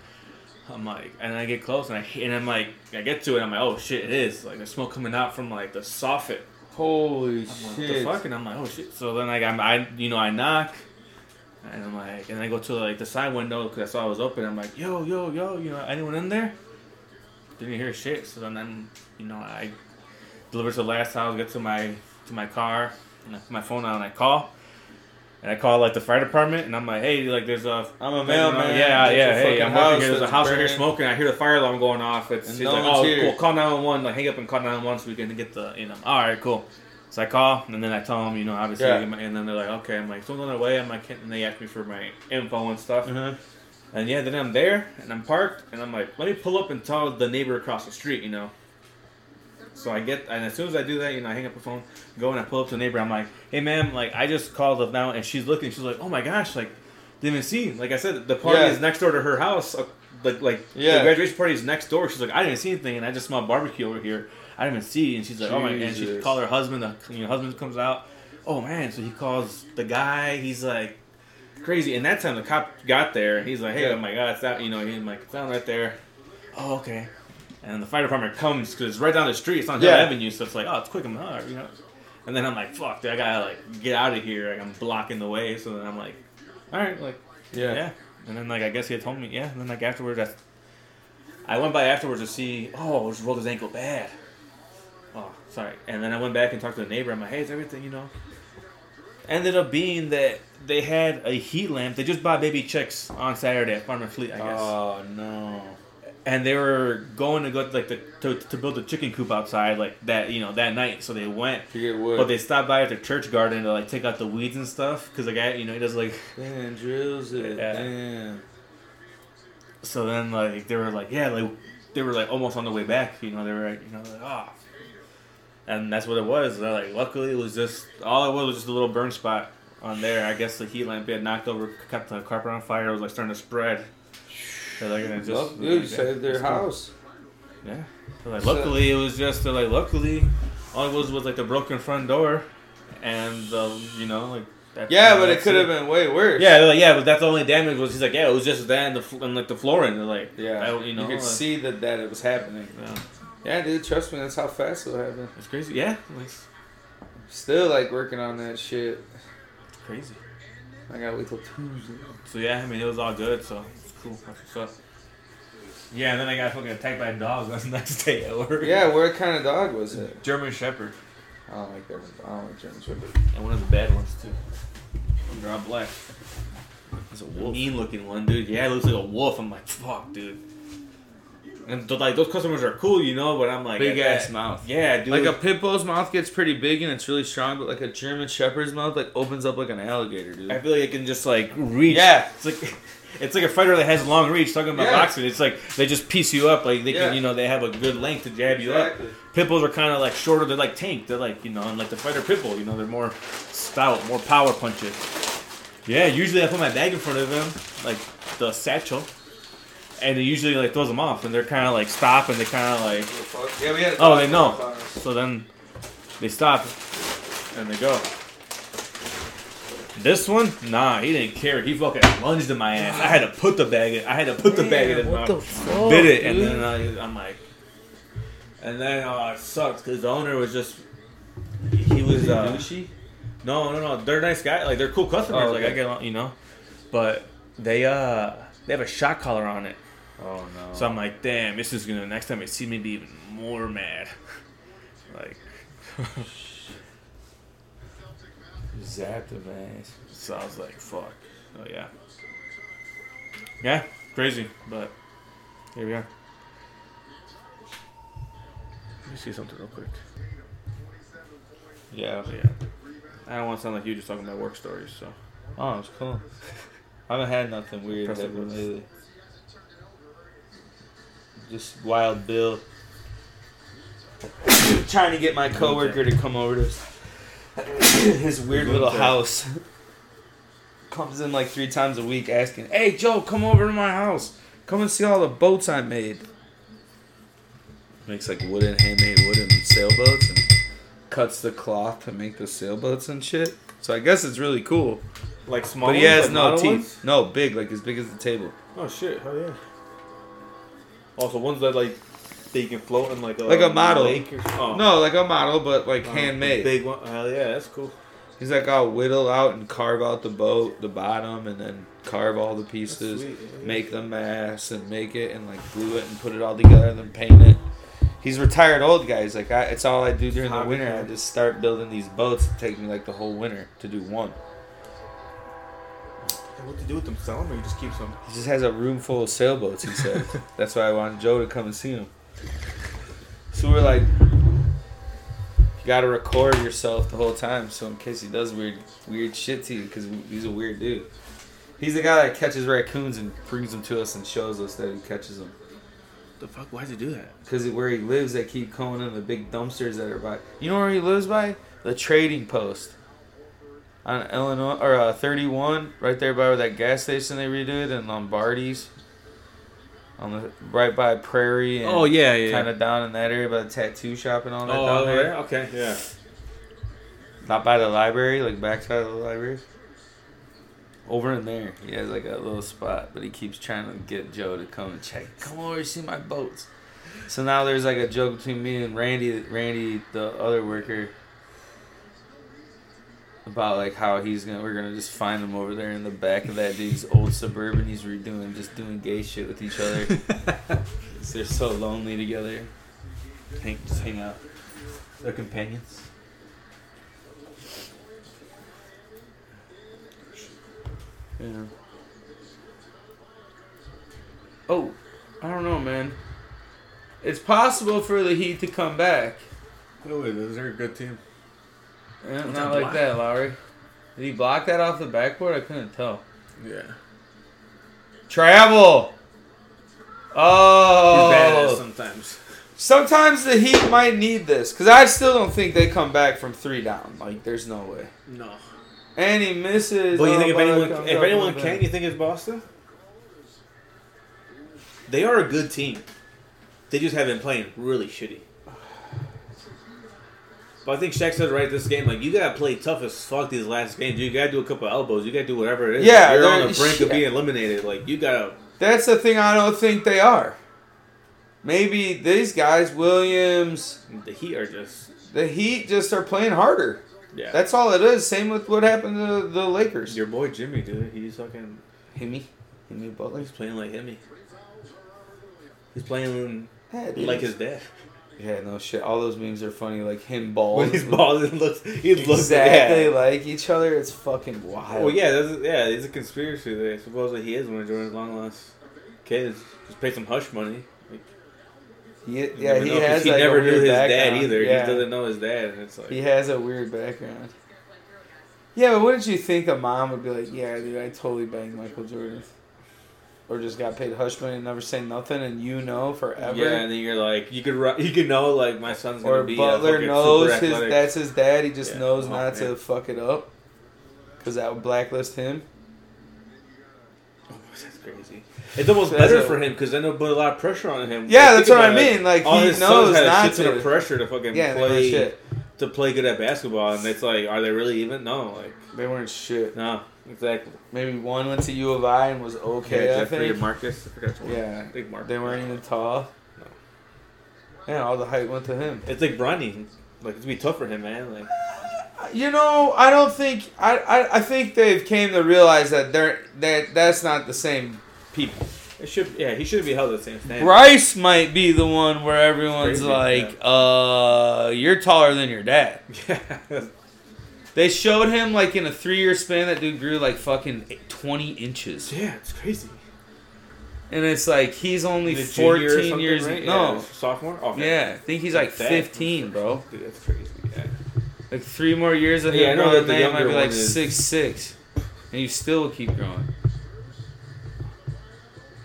I'm like, and I get close, and I and I'm like, I get to it, I'm like, oh shit, it is like there's smoke coming out from like the soffit. Holy I'm like, what shit! the fuck? And I'm like, oh shit. So then like I'm, I, you know, I knock, and I'm like, and I go to like the side window because I saw it was open. I'm like, yo, yo, yo, you know, anyone in there? Didn't hear shit. So then, I'm, you know, I deliver to the last house, get to my to my car, and I put my phone out and I call. And I call like the fire department, and I'm like, "Hey, like, there's a I'm a mailman. Yeah, yeah. Hey, I'm house working here. There's a house right here smoking. I hear the fire alarm going off. It's And she's no like, "Oh, here." cool. Call 911. Like, hang up and call 911 so we can get the, you know." All right, cool. So I call, and then I tell them, you know, obviously, Yeah. and then they're like, "Okay." I'm like, "So I'm on their way." I'm like, and they ask me for my info and stuff. Uh-huh. And yeah, then I'm there and I'm parked and I'm like, let me pull up and tell the neighbor across the street, you know. So I get and as soon as I do that, you know, I hang up the phone, go and I pull up to the neighbor. I'm like, hey ma'am, like I just called up now and she's looking. She's like, oh my gosh, like didn't even see. Like I said, the party Yeah. is next door to her house. Uh, like like Yeah. the graduation party is next door. She's like, I didn't see anything and I just smelled barbecue over here. I didn't even see. And she's like, oh my, and she Jesus. called her husband. The you know, husband comes out. Oh man, so he calls the guy. He's like crazy. And that time the cop got there, he's like, "Hey, Yeah. oh my god, it's out." You know, he's like, "It's down right there." oh okay. And the fire department comes because it's right down the street. It's on Hill Yeah. Avenue, so it's like, oh, it's quick. I'm like, oh, you know. And then I'm like, fuck, dude, I gotta like get out of here. Like I'm blocking the way. So then I'm like, all right, like Yeah. yeah. And then like I guess he had told me, yeah. And then like afterwards, I, I went by afterwards to see, oh, just rolled his ankle bad. Oh, sorry. And then I went back and talked to the neighbor. I'm like, hey, is everything you know? Ended up being that they had a heat lamp. They just bought baby chicks on Saturday at Farm and Fleet, I guess. Oh no. and they were going to go like the, to to build a chicken coop outside like that you know that night. So they went. To get wood. But they stopped by at the church garden to like take out the weeds and stuff because the guy, you know, he does like. Damn, drills it. Yeah. Damn. So then like they were like yeah like they were like almost on the way back. You know they were like, you know like ah. And that's what it was. They're like, luckily, it was just all it was was just a little burn spot on there. I guess the heat lamp had knocked over, caught the carpet on fire. It was like starting to spread. So They're and it just, Well, dude, like, saved their cool. house. Yeah. So, like, luckily, it was just uh, like luckily, all it was was like the broken front door, and uh, you know like. That, Yeah, but it could have been way worse. Yeah, like yeah, but that's the only damage was. He's like, yeah, it was just that and the and like the flooring. They're like, Yeah. I- you know, you could like- see that that it was happening. Yeah, Yeah, dude. Trust me, that's how fast it'll happen. it's crazy. Yeah, like, Still like working on that shit. Crazy. I gotta wait till Tuesday. So yeah, I mean, it was all good. So it's cool. That's what's up. Yeah, and then I got fucking attacked by a dog. That's the next day at work. Yeah, what kind of dog was it? German Shepherd, I don't like that. I don't like German Shepherd. and one of the bad ones too. They're all black. It's a Mean looking one, dude. Yeah, it looks like a wolf. I'm like, fuck, dude. And th- like those customers are cool, you know, but I'm like, Big ass that- mouth. Yeah, dude. Like a pit bull's mouth gets pretty big and it's really strong, but like a German Shepherd's mouth like opens up like an alligator, dude. I feel like it can just like reach. Yeah. it's like it's like a fighter that has long reach. Talking about Yeah. boxing, it's like they just piece you up. Like they Yeah. can, you know, they have a good length to jab you up. Exactly. Pit bulls are kind of like shorter. They're like tank. They're like you know, and like the fighter pit bull. You know, they're more stout, more power punches. Yeah, usually I put my bag in front of them, like the satchel, and it usually like throws them off, and they're kind of like stop, and they kind of like Yeah, we had. Oh, they know. So then they stop and they go. This one, nah, he didn't care. He fucking lunged in my ass. I had to put the bag in. I had to put the bag in his mouth. fuck, Bit it, and then I, I'm like, and then oh, it sucks because the owner was just, he was uh, douchey. no, no, no. They're nice guys. Like they're cool customers. Oh, Like I get, along- you know, but they uh they have a shot collar on it. Oh no. So I'm like, damn, this is gonna next time I see me be even more mad. like, zapped him ass. so I was like, fuck. Oh yeah, yeah, crazy, but here we are. Let me see something real quick. Yeah. But yeah, I don't want to sound like you just talking about work stories. So Oh, it's cool. I haven't had nothing weird Impressive happen moves. lately. Just Wild Bill trying to get my coworker to come over to his, his weird little house. Comes in like three times a week asking, "Hey Joe, come over to my house. Come and see all the boats I made." Makes like wooden, handmade wooden sailboats and cuts the cloth to make the sailboats and shit. So I guess it's really cool. like small. But he has ones, like no teeth. ones? No, big, like as big as the table. Oh shit! Hell yeah. Also, ones that like they can float in like a Like a model. lake or, oh. No, like a model, but like Oh, handmade. Big one. Hell yeah, that's cool. He's like, I'll whittle out and carve out the boat, the bottom, and then carve all the pieces, sweet, make the mass, and make it, and like glue it and put it all together, and then paint it. He's retired old guy. He's like, I, it's all I do during the winter. I just start building these boats. It takes me like the whole winter to do one. And what to do with them? Sell them or you just keep some? He just has a room full of sailboats. He said. That's why I wanted Joe to come and see him. So we're like, you gotta record yourself the whole time, so in case he does weird, weird shit to you, because he's a weird dude. He's the guy that catches raccoons and brings them to us and shows us that he catches them. The fuck? Why'd you do that? Because where he lives, they keep calling him the big dumpsters that are by. You know where he lives by? The Trading Post. On Illinois or uh, 31, right there by where that gas station they redid in Lombardi's. On the right by Prairie and Oh yeah, yeah. kind of down in that area by the tattoo shop and all that oh, down there. yeah. Okay. Yeah. Not by the library, like backside of the library. Over in there, he has like a little spot, but he keeps trying to get Joe to come and check. Come over, see my boats. So now there's like a joke between me and Randy, Randy, the other worker, about like how he's gonna we're gonna just find him over there in the back of that dude's old suburban he's redoing, just doing gay shit with each other They're so lonely together. Hang, just hang out. They're companions. Yeah. Oh, I don't know, man. It's possible for the Heat to come back. No way, they're a good team. What's not that like block? that, Lowry. Did he block that off the backboard? I couldn't tell. Yeah. Travel. Oh. He's bad at it Oh. sometimes. Sometimes the Heat might need this because I still don't think they come back from three down. Like, there's no way. No. And he misses. But you think if anyone if anyone can, you think it's Boston? They are a good team. They just have been playing really shitty. But I think Shaq said right this game, like you gotta play tough as fuck these last games. You gotta do a couple elbows. You gotta do whatever it is. Yeah, you're on the brink yeah. of being eliminated. Like you gotta. That's the thing I don't think they are. Maybe these guys, Williams, The Heat are just. the Heat, just are playing harder. Yeah. That's all it is. Same with what happened to the Lakers. your boy Jimmy, dude. He's fucking. Himmy, Himmy Butler. He's playing like him. He's playing Yeah, like his dad. Yeah, no shit. All those memes are funny. Like him bald. When he's bald, it looks. He looks exactly yeah. like each other. It's fucking wild. Well, yeah, that's, yeah, it's a conspiracy that supposedly he is one of Jordan's long lost kids. Just pay some hush money. Like, He, yeah, he know, has. He like, never knew his dad either. Yeah. He doesn't know his dad, and it's like He has a weird background. Yeah, but wouldn't you think a mom would be like, "Yeah, dude, I totally banged Michael Jordan," or just got paid hush money and never say nothing, and you know forever? yeah, and then you're like, you could you could know like my son's gonna or be a Butler knows his athletic. that's his dad. He just Yeah. knows Oh, not to fuck it up, because that would blacklist him. Oh, that's crazy. It's almost That's better a- for him because then it'll put a lot of pressure on him. Yeah, Like, that's what I it. mean. Like All he his sons knows had a shit to. of pressure to fucking Yeah, play to play good at basketball, and it's like, are they really even? No, like They weren't shit. no, exactly. Maybe one went to U of I and was okay. I Jeffrey think. Marcus. I forgot one. Yeah, big Marcus. they weren't even tall. No. Yeah, all the hype went to him. It's like Bronny. Like it's gonna be tough for him, man. Like You know, I don't think I, I I think they've came to realize that they're that that's not the same people. it should. Yeah, he should be held the same standard. Bryce might be the one where everyone's Crazy, like, "Uh, you're taller than your dad." Yeah. They showed him like in a three year span that dude grew like fucking twenty inches, yeah, it's crazy. and it's like he's only He's a junior or fourteen years. right? No, Yeah, sophomore. Oh, yeah, I think he's like fifteen, bro. Dude, that's crazy. Yeah. Like three more years of Yeah, I him know that man, might be like is- six six, and you still will keep growing.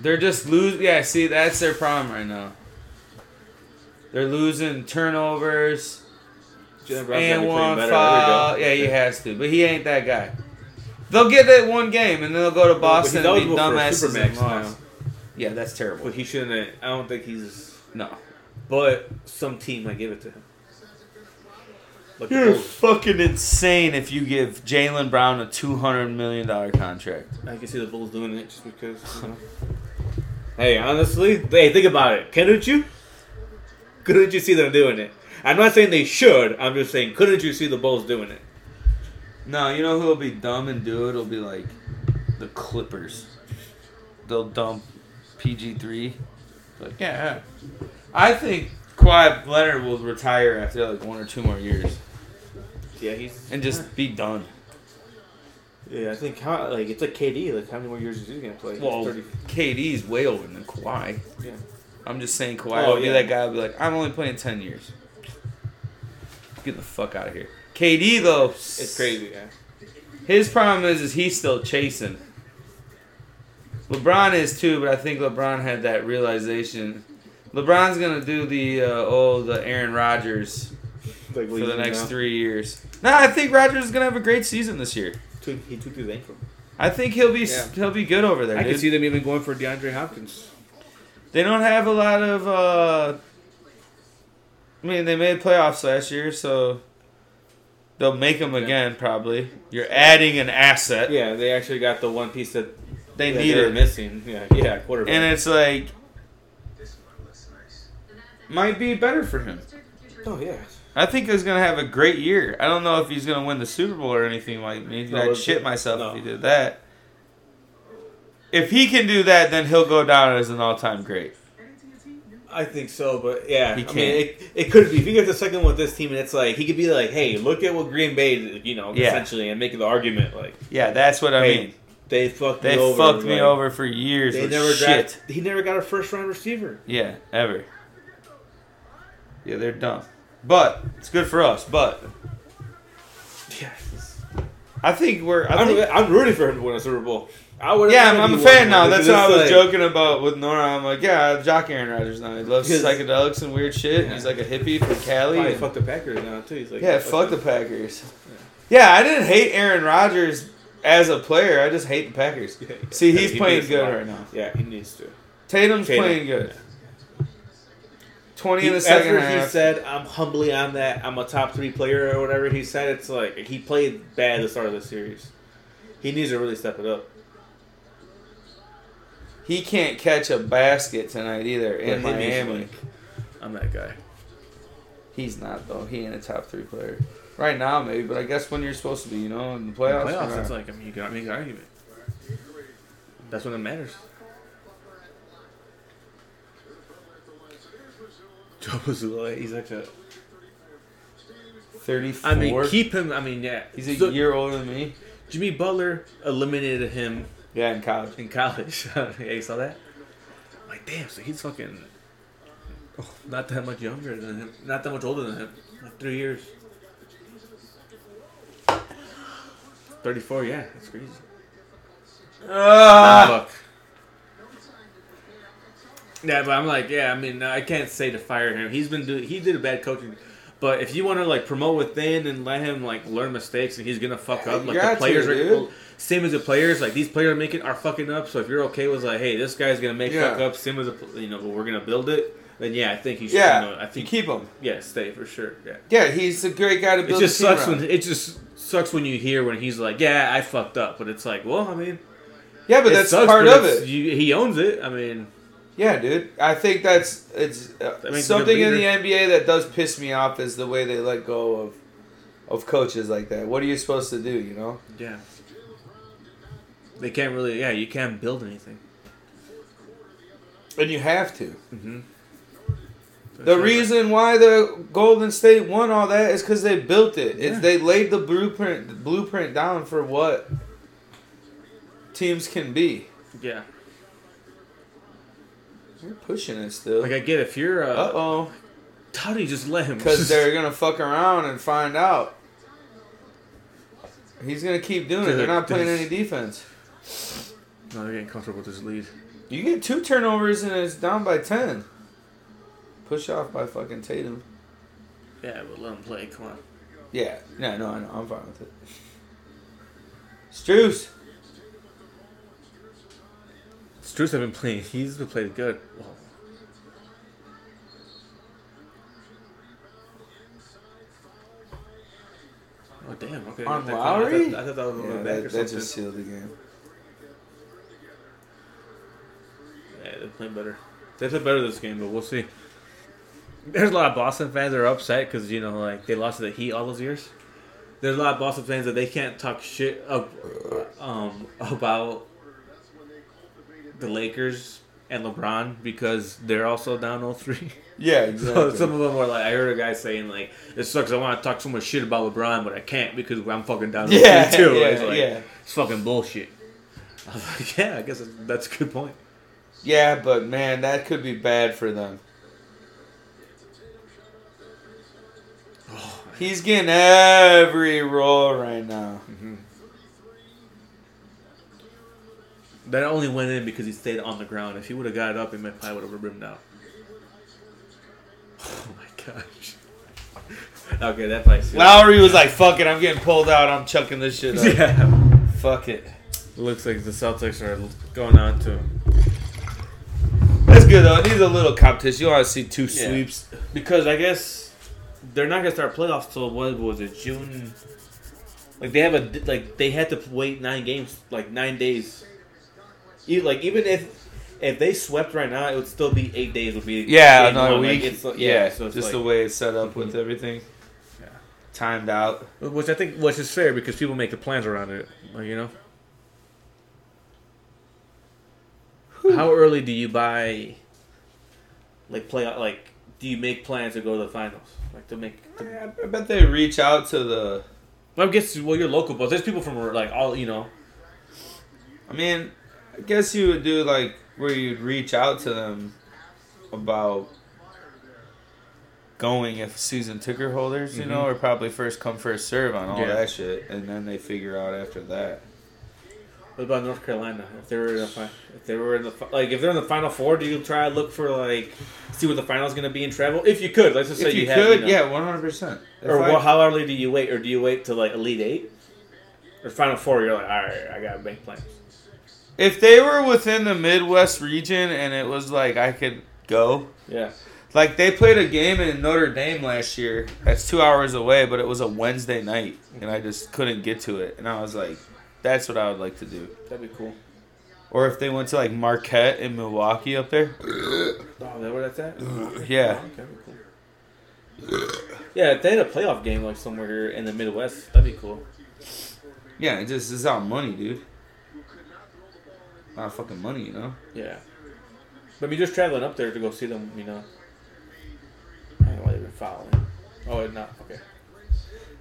They're just lose. Yeah, see, that's their problem right now. They're losing turnovers Jaylen Brown's gotta be and one foul. Yeah, he has to, but he ain't that guy. They'll get that one game, and then they'll go to Boston he's and be dumbasses and lost. Yeah, that's terrible. But he shouldn't. I don't think he's. No, But some team might give it to him. Like you're fucking insane if you give Jaylen Brown a two hundred million dollar contract. I can see the Bulls doing it just because. You know. hey, honestly, hey, think about it. Couldn't you? Couldn't you see them doing it? I'm not saying they should. I'm just saying, couldn't you see the Bulls doing it? No, you know who'll be dumb and do it? It'll be like the Clippers. They'll dump PG three. Like yeah. I think Kawhi Leonard will retire after like one or two more years Yeah, he's. and just be done. Yeah, I think how like it's like KD. Like how many more years is he gonna play? Well, 30 KD's way older than Kawhi. Yeah. I'm just saying Kawhi Oh, will be yeah. that guy. Will be like, I'm only playing ten years. Get the fuck out of here. KD though, It's crazy. Yeah. His problem is, is he's still chasing. LeBron is too, but I think LeBron had that realization. LeBron's gonna do the uh, oh the Aaron Rodgers Like for the next now. three years. No, I think Rodgers is gonna have a great season this year. He took his ankle. I think he'll be Yeah. he'll be good over there. I can see them even going for DeAndre Hopkins. They don't have a lot of. uh I mean, they made playoffs last year, so They'll make him again, probably. You're adding an asset. Yeah, they actually got the one piece that They that need were missing. Yeah, yeah, quarterback. And it's like, might be better for him. oh yeah. I think he's gonna have a great year. I don't know if he's gonna win the Super Bowl or anything like me. No, I'd shit myself no. if he did that. If he can do that, then he'll go down as an all-time great. I think so, but yeah, He I mean, can't. it, it could be if he gets a second with this team, and it's like he could be like, "Hey, look at what Green Bay, did," you know, Yeah. essentially, and make the argument like Yeah, that's what I Hey, mean. they fucked They me over. fucked me like, over for years. They with never shit. draft, He never got a first round receiver. Yeah, ever. Yeah, they're dumb. But it's good for us. But Yeah, I think we're. I I'm, think, I'm rooting for him to win a Super Bowl. I would. yeah, I'm, I'm a fan now. That's what I was like, joking about with Nora. I'm like, yeah, I jock Aaron Rodgers now. He loves psychedelics and weird shit. Yeah. He's like a hippie from Cali. And- fuck the Packers now too. He's like, yeah, fuck the Packers. Yeah, I didn't hate Aaron Rodgers as a player. I just hate the Packers. Yeah, yeah. See, he's he playing good right now. Yeah, he needs to. Tatum's Tatum. playing good. Twenty He, in the second after he said, "I'm humbly on that. I'm a top three player or whatever." He said it's like he played bad at the start of the series. He needs to really step it up. He can't catch a basket tonight either in But he needs to, Miami. like, I'm that guy. He's not though. He ain't a top three player right now, maybe. But I guess when you're supposed to be, you know, in the playoffs. Playoffs, you're it's like I mean, you can make an argument. That's when it matters. Joe Mazzulla, he's like a. thirty-four. I mean, keep him. I mean, yeah. He's a So, year older than me. Jimmy Butler eliminated him Yeah, in college. in college. yeah, you saw that? I'm like, damn, so he's fucking oh, not that much younger than him, not that much older than him, like three years. Thirty-four, yeah, that's crazy. Ah! Fuck. Yeah, but I'm like, yeah, I mean, I can't say to fire him. He's been doing, he did a bad coaching. But if you want to like promote within and let him like learn mistakes and he's gonna fuck up, like the players to, are well, same as the players, like these players are making are fucking up. So if you're okay with like, hey, this guy's gonna make Yeah. fuck up, same as a, you know, but we're gonna build it, then yeah, I think he should. Yeah, you know, I you think keep him. yeah, stay for sure. Yeah. Yeah, he's a great guy to It just sucks around. when it just sucks when you hear when he's like, yeah, I fucked up, but it's like, well, I mean, Yeah, but that's sucks, part but of it. You, he owns it. I mean, Yeah, dude. I think that's it's uh, That makes a good something in the. NBA that does piss me off is the way they let go of of coaches like that. What are you supposed to do? You know? yeah. They can't really, yeah, you can't build anything. And you have to. Mm-hmm. The reason why the Golden State won all that is because they built it. It's they laid the blueprint the blueprint down for what teams can be. Yeah. You're pushing it still. Like, I get if you're, uh, Uh oh, how do you just let him? because they're gonna fuck around and find out. He's gonna keep doing it. They're not playing any defense. no, they're getting comfortable with this lead. You get two turnovers and it's down by ten. Push off by fucking Tatum. Yeah, but let him play. Come on. Yeah, yeah, no, I know. I'm fine with it. Strus. Strus have been playing. He's been playing good. Well, Oh damn! Okay. On Lowry? I thought, I thought that was Yeah, a back that, or that just sealed the game. Yeah, they play better. They played better this game, but we'll see. There's a lot of Boston fans that are upset because you know, like they lost to the Heat all those years. There's a lot of Boston fans that they can't talk shit up, um, about the Lakers and LeBron because they're also down 0-3. Yeah, So exactly. some of them were like, I heard a guy saying like, "It sucks. I want to talk so much shit about LeBron, but I can't because I'm fucking down 0-3 yeah, too." yeah, it's like, yeah. It's fucking bullshit. I was like, yeah, I guess that's a good point. Yeah, but man, that could be bad for them. Oh, He's getting every role right now. Mm-hmm. That only went in because he stayed on the ground. If he would have got up, he might probably would have rimmed out. Oh my gosh. okay, that place. Lowry was like, "Fuck it, I'm getting pulled out. I'm chucking this shit up. Yeah. Fuck it." Looks like the Celtics are going on to. That's good though. It needs a little competition. You want to see two Yeah. sweeps. Because I guess they're not gonna start playoffs till what was it June? Like they have a like they had to wait nine games, like nine days. You like even if if they swept right now, it would still be eight days. Would be Yeah, another one. Like, week. it's, yeah, yeah, so it's just like, the way it's set up with Mhm. everything. Yeah. Timed out. which I think which is fair because people make the plans around it. Like, you know, how early do you buy? Like play like do you make plans to go to the finals? Like to make. To, I bet they reach out to the. I guess well you're local, but there's people from like all you know. I mean, I guess you would do like where you'd reach out to them about going if season ticket holders, you know, Mhm. or probably first come first serve on all Yeah. that shit, and then they figure out after that. What about North Carolina? If they were in the fi- if they were in the like if they're in the final four, do you try to look for like see what the final's gonna be in travel? If you could, let's just say If you, have, could, know- yeah, one hundred percent. Or well, how early do you wait, or do you wait till like Elite Eight or Final Four? You're like, all right, I gotta make plans. If they were within the Midwest region and it was like I could go, Yeah, like they played a game in Notre Dame last year. That's two hours away, but it was a Wednesday night, and I just couldn't get to it. And I was like, that's what I would like to do. that'd be cool. Or if they went to like Marquette in Milwaukee up there, Oh, is that where that's at? yeah, Okay, cool. Yeah, if they had a playoff game like somewhere here in the Midwest, that'd be cool. yeah, it just is out money, dude. Lot of fucking money, you know. Yeah, but I mean, just traveling up there to go see them, you know. I don't know why they've been following. Oh, it's not okay.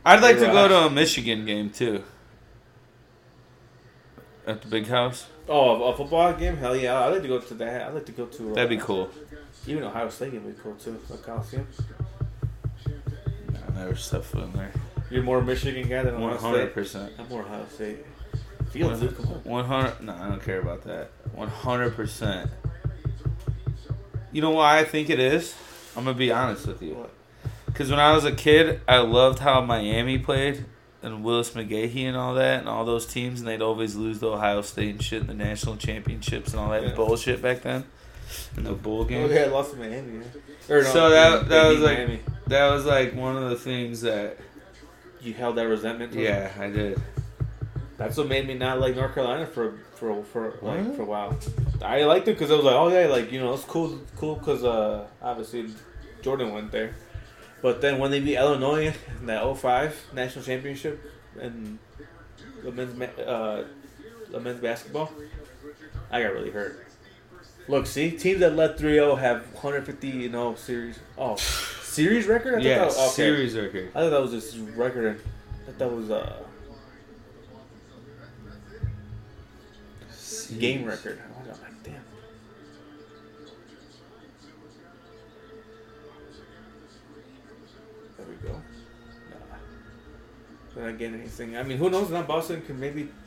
I'd like to go to a Michigan game too. At the big house, Oh, a football game? Hell yeah! I'd like to go to that. I'd like to go to. Uh, that'd be cool. Even Ohio State game would be cool too. The Coliseum. I never stepped foot in there. You're more Michigan guy than Ohio hundred State. percent. I'm more Ohio State. Fields. One hundred. No, I don't care about that. One hundred percent. You know why I think it is? I'm gonna be honest with you. Because when I was a kid, I loved how Miami played and Willis McGahee and all that and all those teams, and they'd always lose to Ohio State and shit in the national championships and all that Yeah. bullshit back then. In the bowl Oh, game. yeah, I lost to Miami. Yeah. Or no, So that- that was like- Miami. That was like one of the things that. You held that resentment. Yeah, I did. That's what made me not like North Carolina for for for like What? for a while. I liked it because I was like, oh yeah, like you know, it's cool, cool because uh, obviously Jordan went there. But then when they beat Illinois in that 05 national championship and the men's ma- uh, the men's basketball, I got really hurt. Look, see, teams that led 3-0 have 150 you know series. Oh, series record? I thought Yeah, that was, okay. series record. I thought that was just record. I thought that was uh game record. I was like, damn. There we go. Nah. They're not getting anything. I mean, who knows? Not Boston can maybe.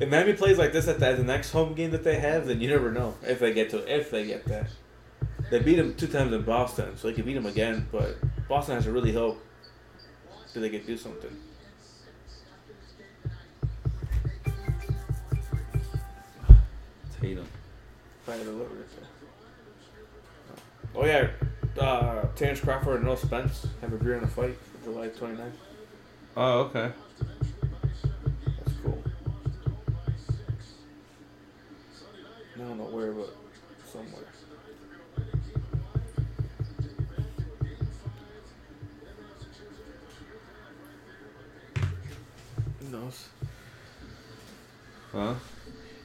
If Miami plays like this at the, at the next home game that they have, then you never know if they get to if they get that. They beat them two times in Boston, so they can beat them again. But Boston has to really hope that they can do something. Tatum. Fire the liver right there. Oh yeah, uh, Terence Crawford and Noah Spence have a beer in a fight for July 29th. Oh, okay. That's cool. I don't know where, but somewhere. Who knows? Huh?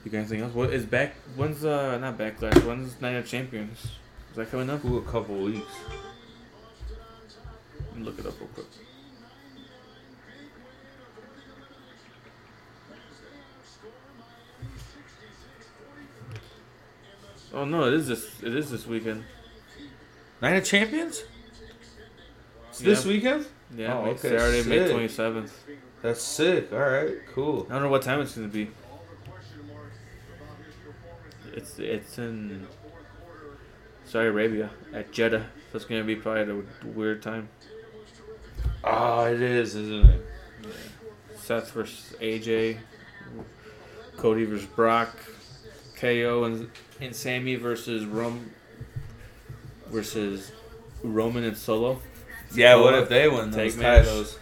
You got anything else? What is back? When's uh not backlash? When's Night of Champions? Is that coming up? Ooh, a couple weeks. Let me look it up real quick. Oh no! It is this. It is this weekend. Night of Champions? It's this weekend? Yeah, Oh, okay, Saturday, May twenty seventh. That's sick. All right, cool. I don't know what time it's gonna be. It's it's in Saudi Arabia at Jeddah. So it's gonna be probably a weird time. Oh, it is, isn't it? Seth versus AJ, Cody versus Brock, KO and and Sammy versus Rum versus Roman and Solo. Yeah, what if they win those titles?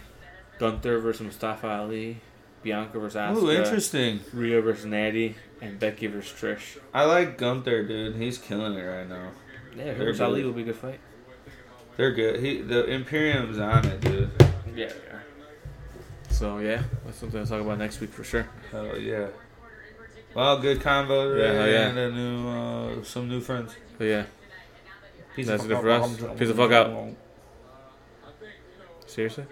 Gunther versus Mustafa Ali. Bianca versus Asuka. Ooh, interesting. Rhea versus Natty. And Becky versus Trish. I like Gunther, dude. He's killing it right now. Yeah, They're versus Ali good. will be a good fight. They're good. He the Imperium's on it, dude. Yeah, yeah. So yeah, that's something to talk about next week for sure. Hell yeah. Well, good convo today, Yeah, hell yeah. and a new uh, some new friends. But yeah, Peace That's the good fuck for us. out. Peace the fuck out. seriously.